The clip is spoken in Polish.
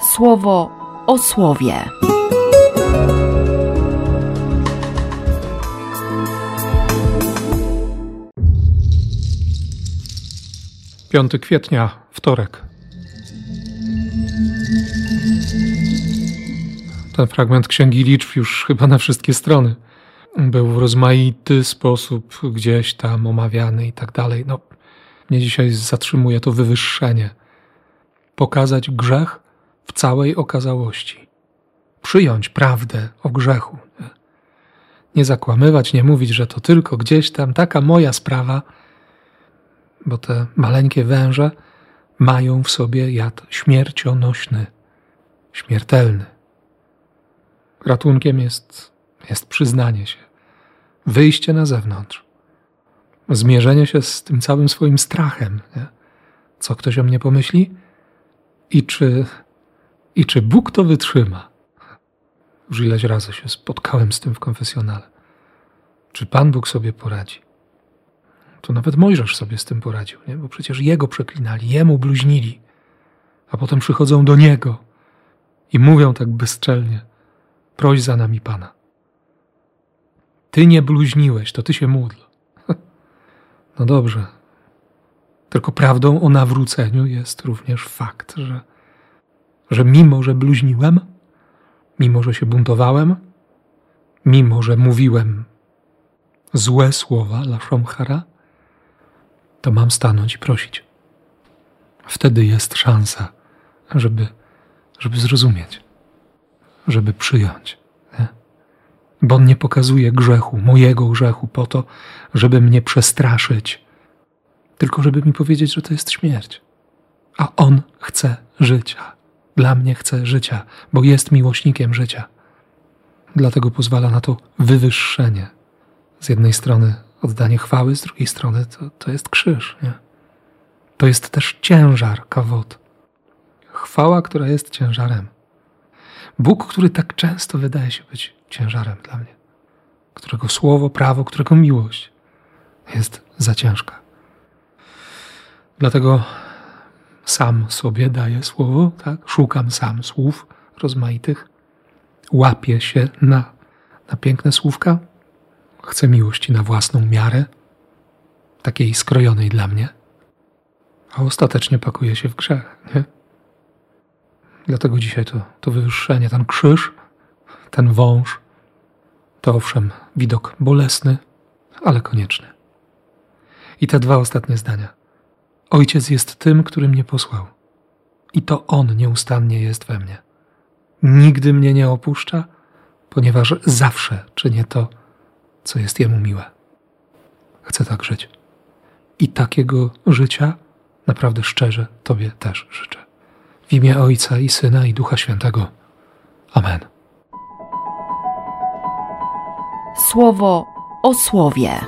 słowo o słowie. 5 kwietnia, wtorek. Ten fragment Księgi Liczb już chyba na wszystkie strony był w rozmaity sposób gdzieś tam omawiany i tak dalej. No, mnie dzisiaj zatrzymuje to wywyższenie. Pokazać grzech w całej okazałości. Przyjąć prawdę o grzechu. Nie zakłamywać, nie mówić, że to tylko gdzieś tam taka moja sprawa, bo te maleńkie węże mają w sobie jad śmiercionośny, śmiertelny. Ratunkiem jest, jest przyznanie się, wyjście na zewnątrz, zmierzenie się z tym całym swoim strachem. Nie? Co ktoś o mnie pomyśli? I czy, I czy Bóg to wytrzyma? Już ileś razy się spotkałem z tym w konfesjonale. Czy Pan Bóg sobie poradzi? To nawet Mojżesz sobie z tym poradził, nie? bo przecież jego przeklinali, jemu bluźnili, a potem przychodzą do niego i mówią tak bezczelnie: proś za nami Pana. Ty nie bluźniłeś, to ty się módl. No dobrze. Tylko prawdą o nawróceniu jest również fakt, że, że mimo, że bluźniłem, mimo, że się buntowałem, mimo, że mówiłem złe słowa la Shomhara, to mam stanąć i prosić. Wtedy jest szansa, żeby, żeby zrozumieć, żeby przyjąć. Nie? Bo on nie pokazuje grzechu, mojego grzechu, po to, żeby mnie przestraszyć, tylko żeby mi powiedzieć, że to jest śmierć. A on chce życia. Dla mnie chce życia, bo jest miłośnikiem życia. Dlatego pozwala na to wywyższenie. Z jednej strony oddanie chwały, z drugiej strony to, to jest krzyż. Nie? To jest też ciężar kawot. Chwała, która jest ciężarem. Bóg, który tak często wydaje się być ciężarem dla mnie, którego słowo, prawo, którego miłość jest za ciężka. Dlatego sam sobie daję słowo, tak? szukam sam słów rozmaitych, łapię się na, na piękne słówka, Chcę miłości na własną miarę, takiej skrojonej dla mnie, a ostatecznie pakuje się w grzech, nie? Dlatego dzisiaj to, to wywyższenie, ten krzyż, ten wąż, to owszem widok bolesny, ale konieczny. I te dwa ostatnie zdania. Ojciec jest tym, który mnie posłał. I to On nieustannie jest we mnie. Nigdy mnie nie opuszcza, ponieważ zawsze czynię to, co jest Jemu miłe. Chcę tak żyć. I takiego życia naprawdę szczerze Tobie też życzę. W imię Ojca i Syna i Ducha Świętego. Amen. Słowo o słowie.